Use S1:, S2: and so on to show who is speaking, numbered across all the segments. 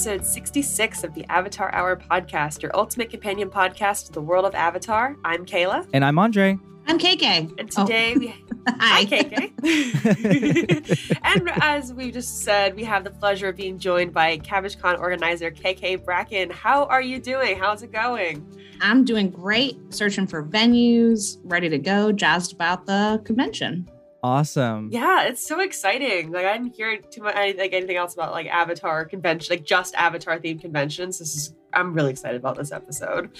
S1: Welcome to episode 66 of the Avatar Hour podcast, your ultimate companion podcast to the world of Avatar. I'm Kayla.
S2: And I'm Andre.
S3: I'm KK.
S1: And today oh. we.
S3: Hi.
S1: Hi, KK. and as we just said, we have the pleasure of being joined by CabbageCon organizer KK Bracken. How are you doing? How's it going?
S3: I'm doing great, searching for venues, ready to go, jazzed about the convention.
S2: Awesome.
S1: Yeah, it's so exciting. Like I didn't hear too much like anything else about like Avatar convention, like just Avatar themed conventions. This is I'm really excited about this episode.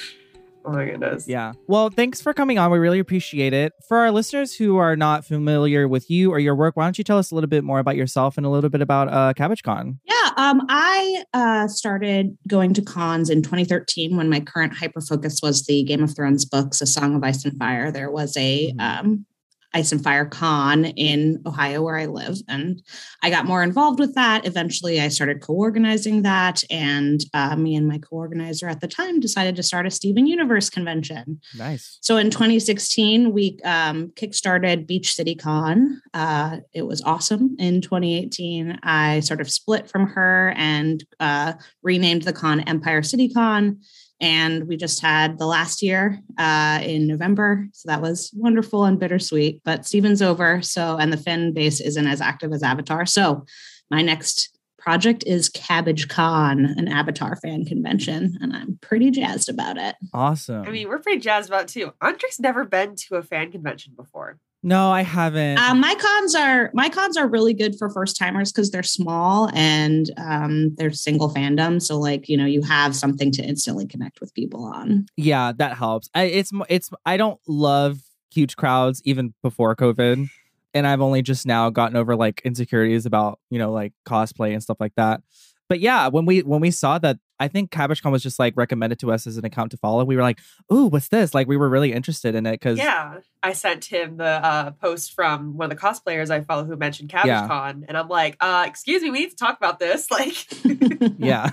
S1: Oh my goodness.
S2: Yeah. Well, thanks for coming on. We really appreciate it. For our listeners who are not familiar with you or your work, why don't you tell us a little bit more about yourself and a little bit about uh, CabbageCon?
S3: Yeah. Um, I uh, started going to cons in 2013 when my current hyper focus was the Game of Thrones books, A Song of Ice and Fire. There was a mm-hmm. um, Ice and Fire Con in Ohio, where I live. And I got more involved with that. Eventually, I started co organizing that. And uh, me and my co organizer at the time decided to start a Steven Universe convention.
S2: Nice.
S3: So in 2016, we um, kickstarted Beach City Con. Uh, it was awesome. In 2018, I sort of split from her and uh, renamed the con Empire City Con and we just had the last year uh, in November, so that was wonderful and bittersweet. But Steven's over, so and the fan base isn't as active as Avatar. So my next project is Cabbage Con, an Avatar fan convention, and I'm pretty jazzed about it.
S2: Awesome.
S1: I mean, we're pretty jazzed about it too. Andre's never been to a fan convention before.
S2: No, I haven't.
S3: Um, my cons are my cons are really good for first timers because they're small and um, they're single fandom. So like you know you have something to instantly connect with people on.
S2: Yeah, that helps. I, it's it's I don't love huge crowds even before COVID, and I've only just now gotten over like insecurities about you know like cosplay and stuff like that but yeah, when we when we saw that, I think CabbageCon was just like recommended to us as an account to follow. We were like, "Ooh, what's this?" Like we were really interested in it because
S1: yeah, I sent him the uh, post from one of the cosplayers I follow who mentioned CabbageCon, yeah. and I'm like, uh, "Excuse me, we need to talk about this." Like,
S2: yeah.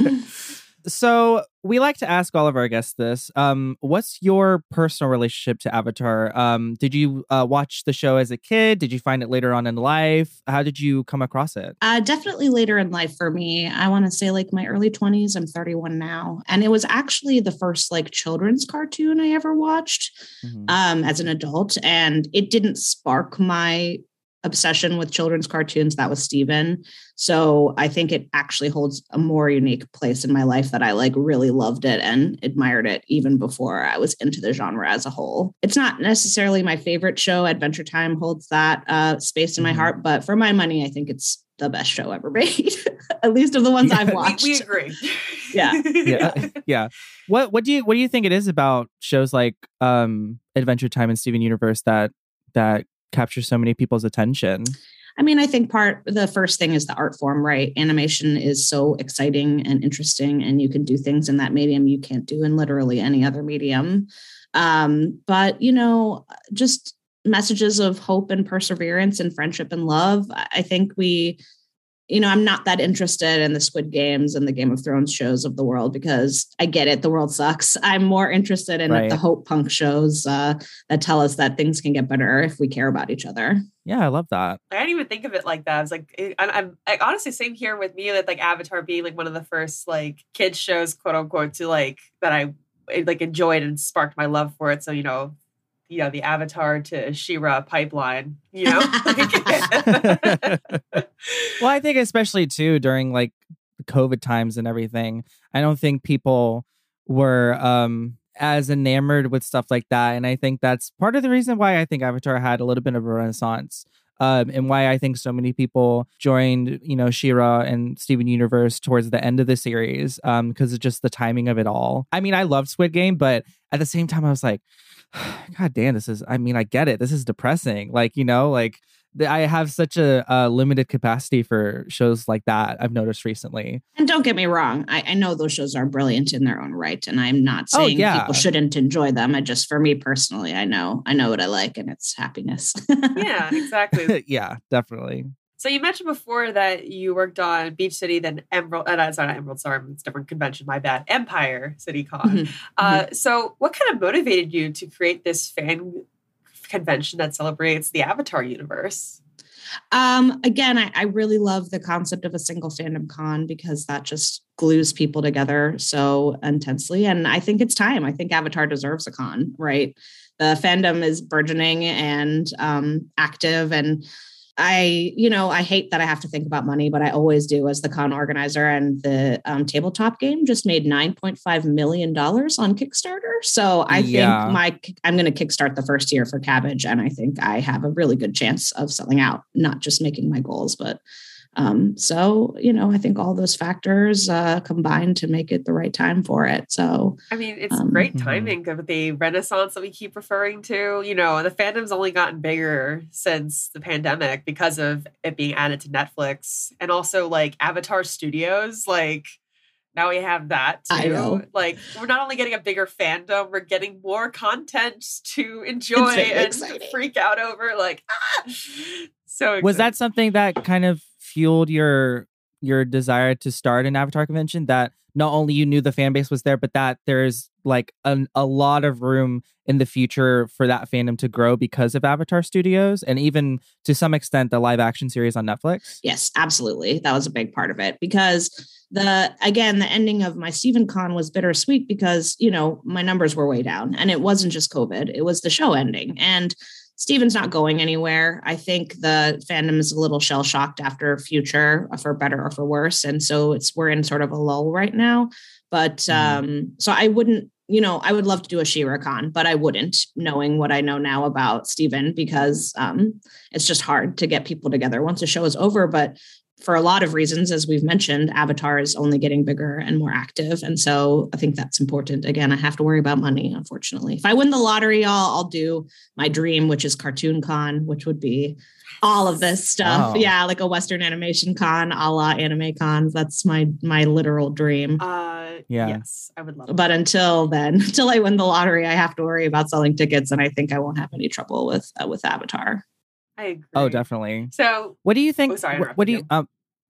S2: So we like to ask all of our guests this. Um, what's your personal relationship to Avatar? Um, did you uh, watch the show as a kid? Did you find it later on in life? How did you come across it?
S3: Uh, definitely later in life for me. I want to say like my early 20s. I'm 31 now. And it was actually the first like children's cartoon I ever watched mm-hmm. um, as an adult. And it didn't spark my obsession with children's cartoons that was Steven. So I think it actually holds a more unique place in my life that I like really loved it and admired it even before I was into the genre as a whole. It's not necessarily my favorite show. Adventure Time holds that uh, space in my mm-hmm. heart, but for my money, I think it's the best show ever made, at least of the ones
S2: yeah,
S3: I've watched.
S1: We, we agree.
S3: yeah.
S2: yeah. Yeah. What what do you what do you think it is about shows like um Adventure Time and Steven Universe that that capture so many people's attention?
S3: I mean, I think part the first thing is the art form, right? Animation is so exciting and interesting, and you can do things in that medium you can't do in literally any other medium. Um, but you know, just messages of hope and perseverance and friendship and love. I think we you know, I'm not that interested in the Squid Games and the Game of Thrones shows of the world because I get it, the world sucks. I'm more interested in right. the hope punk shows uh, that tell us that things can get better if we care about each other.
S2: Yeah, I love that.
S1: I didn't even think of it like that. I was like, it, I'm, I'm like, honestly, same here with me with like Avatar being like one of the first like kids shows, quote unquote, to like that I like enjoyed and sparked my love for it. So you know, you know the avatar to She-Ra pipeline you know
S2: well i think especially too during like covid times and everything i don't think people were um as enamored with stuff like that and i think that's part of the reason why i think avatar had a little bit of a renaissance um, and why I think so many people joined, you know, She-Ra and Steven Universe towards the end of the series because um, it's just the timing of it all. I mean, I loved Squid Game, but at the same time, I was like, God damn, this is, I mean, I get it. This is depressing. Like, you know, like I have such a, a, limited capacity for shows like that. I've noticed recently.
S3: And don't get me wrong, I, I know those shows are brilliant in their own right, and I'm not oh, saying oh, yeah. people shouldn't enjoy them. I just, for me personally, I know I know what I like, and it's happiness.
S1: yeah, exactly.
S2: yeah, definitely.
S1: So you mentioned before that you worked on Beach City, then Emerald. Uh, sorry, not Emerald. Sorry, it's different convention. My bad. Empire City Con. Mm-hmm. Uh, mm-hmm. So, what kind of motivated you to create this fan convention that celebrates the Avatar universe?
S3: Um, again, I, I really love the concept of a single fandom con because that just glues people together so intensely. And I think it's time. I think Avatar deserves a con, right? The fandom is burgeoning and um, active and I, you know, I hate that I have to think about money, but I always do as the con organizer. And the um, tabletop game just made $9.5 million on Kickstarter. So I yeah. think my, I'm going to kickstart the first year for Cabbage. And I think I have a really good chance of selling out, not just making my goals, but um, so, you know, I think all those factors uh, combine to make it the right time for it. So,
S1: I mean, it's um, great mm-hmm. timing of the renaissance that we keep referring to. You know, the fandom's only gotten bigger since the pandemic because of it being added to Netflix and also like Avatar Studios. Like, now we have that too. I know. Like we're not only getting a bigger fandom, we're getting more content to enjoy and exciting. freak out over. Like, ah! so exciting.
S2: was that something that kind of fueled your your desire to start an avatar convention that not only you knew the fan base was there but that there's like an, a lot of room in the future for that fandom to grow because of avatar studios and even to some extent the live action series on netflix.
S3: Yes absolutely. That was a big part of it because the again the ending of my Steven Con was bittersweet because you know my numbers were way down and it wasn't just covid it was the show ending. And Steven's not going anywhere. I think the fandom is a little shell shocked after Future, uh, for better or for worse, and so it's we're in sort of a lull right now. But mm. um, so I wouldn't, you know, I would love to do a She-Ra con, but I wouldn't, knowing what I know now about Steven, because um, it's just hard to get people together once the show is over. But for a lot of reasons, as we've mentioned, Avatar is only getting bigger and more active. And so I think that's important. Again, I have to worry about money, unfortunately. If I win the lottery, I'll, I'll do my dream, which is Cartoon Con, which would be all of this stuff. Oh. Yeah, like a Western animation con, a la anime cons. That's my my literal dream.
S1: Uh, yeah. Yes, I would love.
S3: But until then, until I win the lottery, I have to worry about selling tickets, and I think I won't have any trouble with uh, with Avatar.
S1: I agree.
S2: Oh, definitely.
S1: So,
S2: what do you think? Oh, sorry, what, what do you? Um,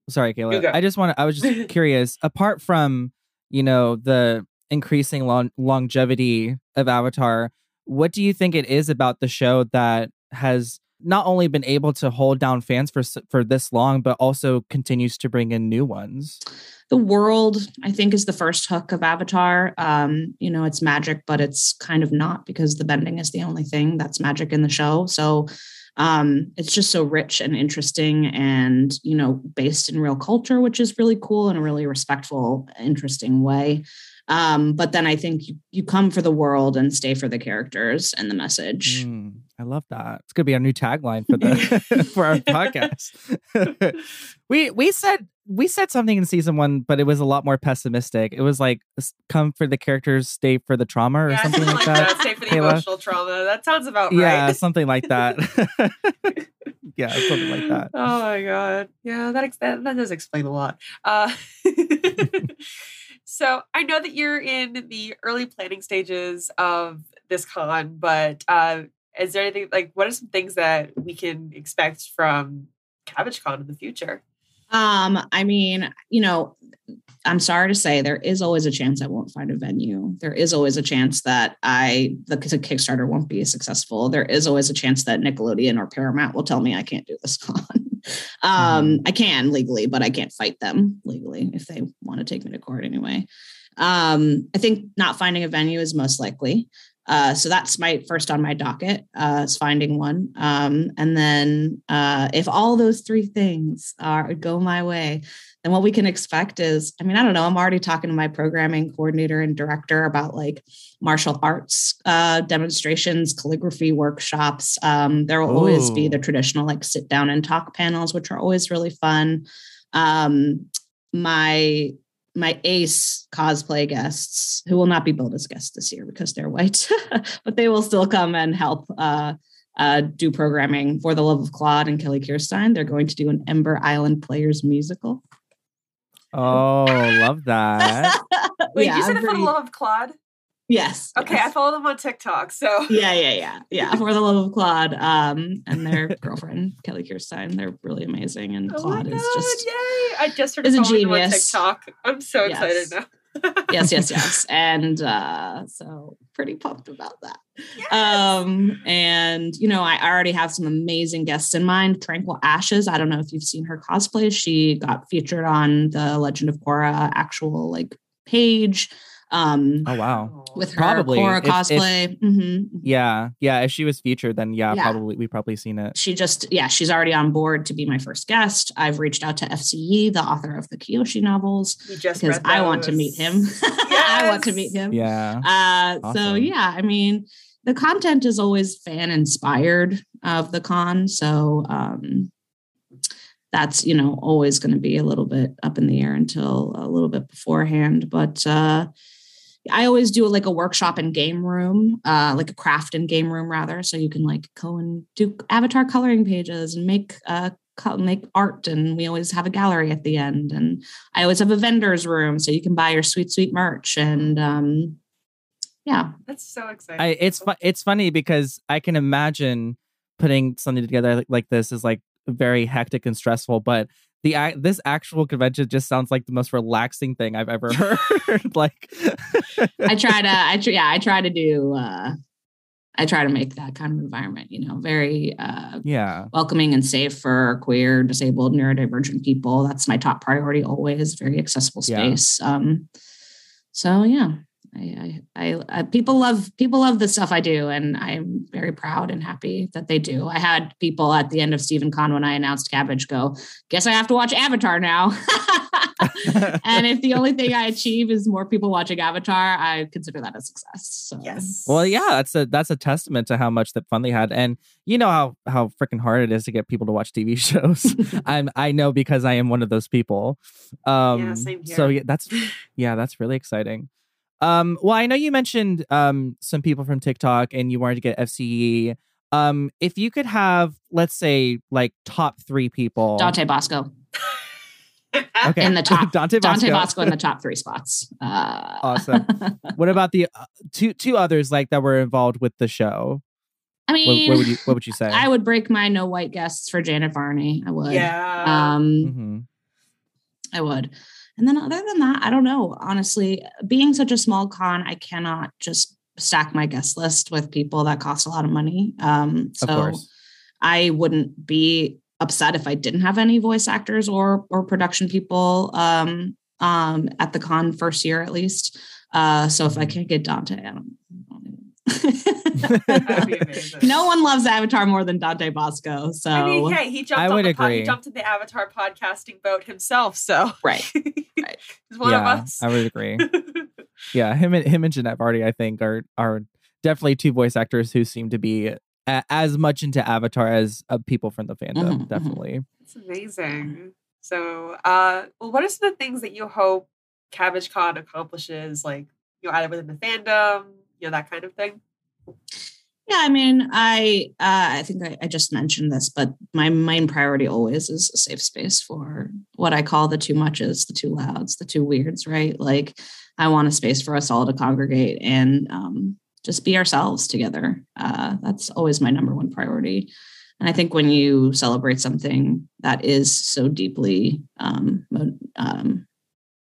S2: sorry, Kayla. I just want to. I was just curious. Apart from you know the increasing long, longevity of Avatar, what do you think it is about the show that has not only been able to hold down fans for for this long, but also continues to bring in new ones?
S3: The world, I think, is the first hook of Avatar. Um, you know, it's magic, but it's kind of not because the bending is the only thing that's magic in the show. So um, it's just so rich and interesting and you know based in real culture which is really cool in a really respectful interesting way. Um, but then i think you, you come for the world and stay for the characters and the message.
S2: Mm, i love that it's gonna be our new tagline for the for our podcast we we said we said something in season one, but it was a lot more pessimistic. It was like come for the characters, stay for the trauma, or yeah, something like that. that.
S1: Stay for the Kayla. emotional trauma. That sounds about right.
S2: Yeah, something like that. yeah, something like that.
S1: Oh my god. Yeah, that ex- that, that does explain a lot. Uh, so I know that you're in the early planning stages of this con, but uh, is there anything like what are some things that we can expect from Cabbage Con in the future?
S3: Um, I mean, you know, I'm sorry to say there is always a chance I won't find a venue. There is always a chance that I the, the Kickstarter won't be successful. There is always a chance that Nickelodeon or Paramount will tell me I can't do this con. um, mm-hmm. I can legally, but I can't fight them legally if they want to take me to court anyway. Um, I think not finding a venue is most likely. Uh, so that's my first on my docket uh, is finding one. Um, and then uh, if all those three things are go my way, then what we can expect is, I mean, I don't know. I'm already talking to my programming coordinator and director about like martial arts uh, demonstrations, calligraphy workshops. Um, there will Ooh. always be the traditional like sit down and talk panels, which are always really fun. Um, my my ace cosplay guests who will not be billed as guests this year because they're white, but they will still come and help uh, uh, do programming for the love of Claude and Kelly Kirstein. They're going to do an Ember Island Players musical.
S2: Oh, love that!
S1: Wait, yeah, you said it for the love of Claude?
S3: Yes.
S1: Okay,
S3: yes.
S1: I follow them on TikTok. So
S3: yeah, yeah, yeah, yeah. For the love of Claude, um, and their girlfriend Kelly Kirstein, they're really amazing, and oh Claude is just
S1: yay! I just started is a genius. on TikTok. I'm so excited now.
S3: yes, yes, yes. And uh, so pretty pumped about that.
S1: Yes.
S3: Um, and you know, I already have some amazing guests in mind. Tranquil Ashes. I don't know if you've seen her cosplay. She got featured on the Legend of Korra actual like page. Um,
S2: Oh wow.
S3: with her
S2: Probably,
S3: Korra
S2: if- if-
S3: cosplay. Mhm.
S2: Yeah, yeah. If she was featured, then yeah,
S3: Yeah.
S2: probably we've probably seen it.
S3: She just, yeah, she's already on board to be my first guest. I've reached out to F.C. Yee, the author of the Kiyoshi novels,
S1: just
S3: because I want to meet him. I want to meet him.
S2: Yeah.
S3: Uh, So yeah, I mean, the content is always fan inspired of the con. So um, that's you know always going to be a little bit up in the air until a little bit beforehand. But uh, I always do like a workshop in game room, uh, like a craft in game room rather. So you can like go and do avatar coloring pages and make uh, make art, and we always have a gallery at the end. And I always have a vendor's room, so you can buy your sweet sweet merch. And um, yeah,
S1: That's so exciting.
S2: I it's fu- it's funny because I can imagine putting something together like, like this is like very hectic and stressful, but the this actual convention just sounds like the most relaxing thing I've ever heard. like,
S3: I try to, I try, yeah, I try to do, uh, I try to make that kind of environment, you know, very uh,
S2: yeah,
S3: welcoming and safe for queer, disabled, neurodivergent people. That's my top priority always. Very accessible
S2: Yeah.
S3: space. Um, so yeah, I, I, I, I, people love people love the stuff I do, and I'm very proud and happy that they do. I had people at the end of Steven Con when I announced Cabbage go, guess I have to watch Avatar now. and if the only thing I achieve is more people watching Avatar, I consider that a success. So
S1: yes.
S2: Well, yeah, that's a that's a testament to how much that fun they had, and you know how how freaking hard it is to get people to watch TV shows. I'm I know because I am one of those people. Um,
S1: same
S2: So
S1: here.
S2: yeah, that's yeah, that's really exciting. Um, well, I know you mentioned um some people from TikTok, and you wanted to get F.C. Yee. Um, if you could have, let's say, like top three people,
S3: Dante Basco.
S2: okay,
S3: in the top-
S2: Dante Basco.
S3: Dante Basco in the top three spots. Uh,
S2: Awesome. what about the uh, two two others like that were involved with the show?
S3: I
S2: What,
S3: mean,
S2: what would you what would you say?
S3: I would break my no white guests for Janet Varney. I would.
S1: yeah.
S3: Um,
S2: hmm
S3: I would. And then other than that, I don't know. Honestly, being such a small con, I cannot just stack my guest list with people that cost a lot of money. Um, so
S2: course.
S3: I wouldn't be upset if I didn't have any voice actors or or production people um, um, at the con first year at least. Uh, so if I can't get Dante, I don't.
S1: Be amazing.
S3: no one loves Avatar more than Dante Basco. So
S1: I mean, hey, he jumped
S2: I
S1: on
S2: would
S1: the pod, he jumped in the Avatar podcasting boat himself, so
S3: right. right.
S1: he's one
S2: yeah,
S1: of us.
S2: I would agree. yeah, him and him and Janet Varney, I think, are are definitely two voice actors who seem to be a, as much into Avatar as uh, people from the fandom.
S3: Mhm, mhm.
S2: definitely.
S1: It's amazing. So, uh, well, what are some of the things that you hope Cabbage Con accomplishes, like you know, either within the fandom, you know, that kind of thing?
S3: Yeah, I mean, I uh, I think I, I just mentioned this, but my main priority always is a safe space for what I call the too muches, the too louds, the too weirds, right? Like, I want a space for us all to congregate and um, just be ourselves together. Uh, that's always my number one priority. And I think when you celebrate something that is so deeply um, um,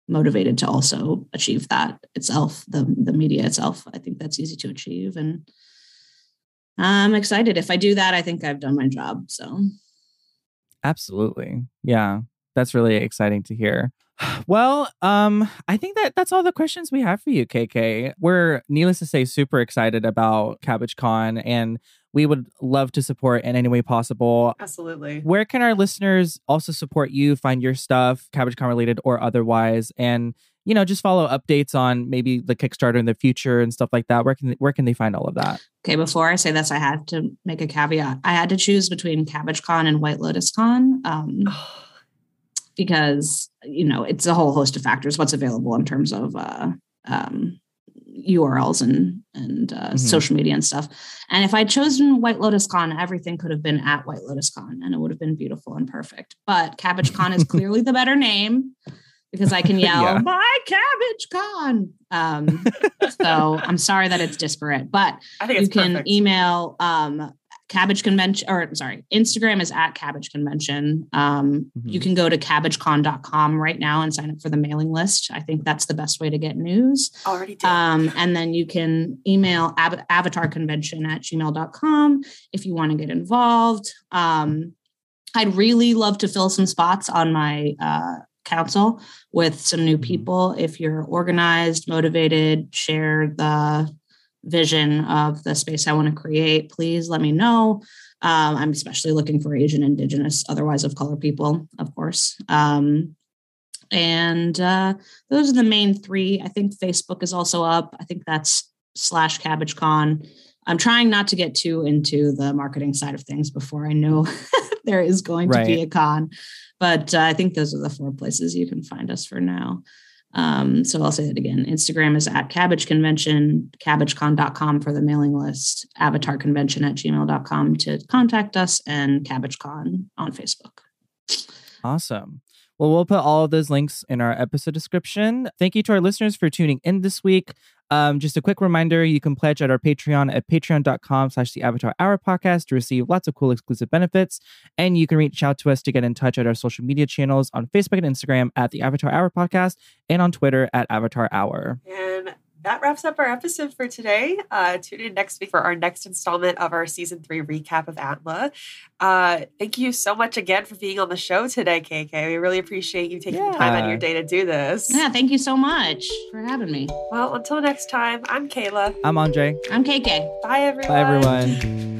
S3: motivated to also achieve that itself, the the media itself, I think that's easy to achieve and. I'm excited. If I do that, I think I've done my job. So
S2: Absolutely. Yeah. That's really exciting to hear. Well, um, I think that that's all the questions we have for you, KK. We're needless to say super excited about Cabbage Con and we would love to support in any way possible.
S1: Absolutely.
S2: Where can our listeners also support you, find your stuff, Cabbage Con related or otherwise, and you know, just follow updates on maybe the Kickstarter in the future and stuff like that. Where can where can they find all of that?
S3: Okay, before I say this, I had to make a caveat. I had to choose between Cabbage Con and White Lotus Con um, because you know it's a whole host of factors. What's available in terms of uh, um, URLs and and uh,
S2: Mhm.
S3: social media and stuff. And if I'd chosen White Lotus Con, everything could have been at White Lotus Con, and it would have been beautiful and perfect. But Cabbage Con is clearly the better name because I can yell
S2: Yeah.
S3: "My Cabbage Con." Um, so I'm sorry that it's disparate, but
S1: I think
S3: you
S1: it's
S3: can
S1: perfect.
S3: email um, Cabbage Convention, or sorry, Instagram is at Cabbage Convention. Um, mm-hmm. You can go to cabbagecon.com right now and sign up for the mailing list. I think that's the best way to get news.
S1: Already did.
S3: Um, and then you can email av- avatarconvention at gmail.com if you want to get involved. Um, I'd really love to fill some spots on my uh, council with some new mm-hmm. people. If you're organized, motivated, share the vision of the space I want to create, please let me know. Um, I'm especially looking for Asian, Indigenous, otherwise of color people, of course. Um, and uh, those are the main three. I think Facebook is also up. I think that's slash CabbageCon. I'm trying not to get too into the marketing side of things before I know there is going right. to be a con. But uh, I think those are the four places you can find us for now. Um, so I'll say it again. Instagram is at Cabbage Convention, cabbagecon.com for the mailing list, avatar convention at gmail.com to contact us, and CabbageCon on Facebook.
S2: Awesome. Well, we'll put all of those links in our episode description. Thank you to our listeners for tuning in this week. Um, just a quick reminder, you can pledge at our Patreon at patreon.com slash the Avatar Hour podcast to receive lots of cool exclusive benefits. And you can reach out to us to get in touch at our social media channels on Facebook and Instagram at the Avatar Hour podcast and on Twitter at Avatar Hour.
S1: And that wraps up our episode for today. Uh, tune in next week for our next installment of our season three recap of Atla. Uh, thank you so much again for being on the show today, KK. We really appreciate you taking yeah. the time out of your day to do this.
S3: Yeah, thank you so much for having me.
S1: Well, until next time, I'm Kayla.
S2: I'm Andre.
S3: I'm KK.
S1: Bye, everyone.
S2: Bye, everyone.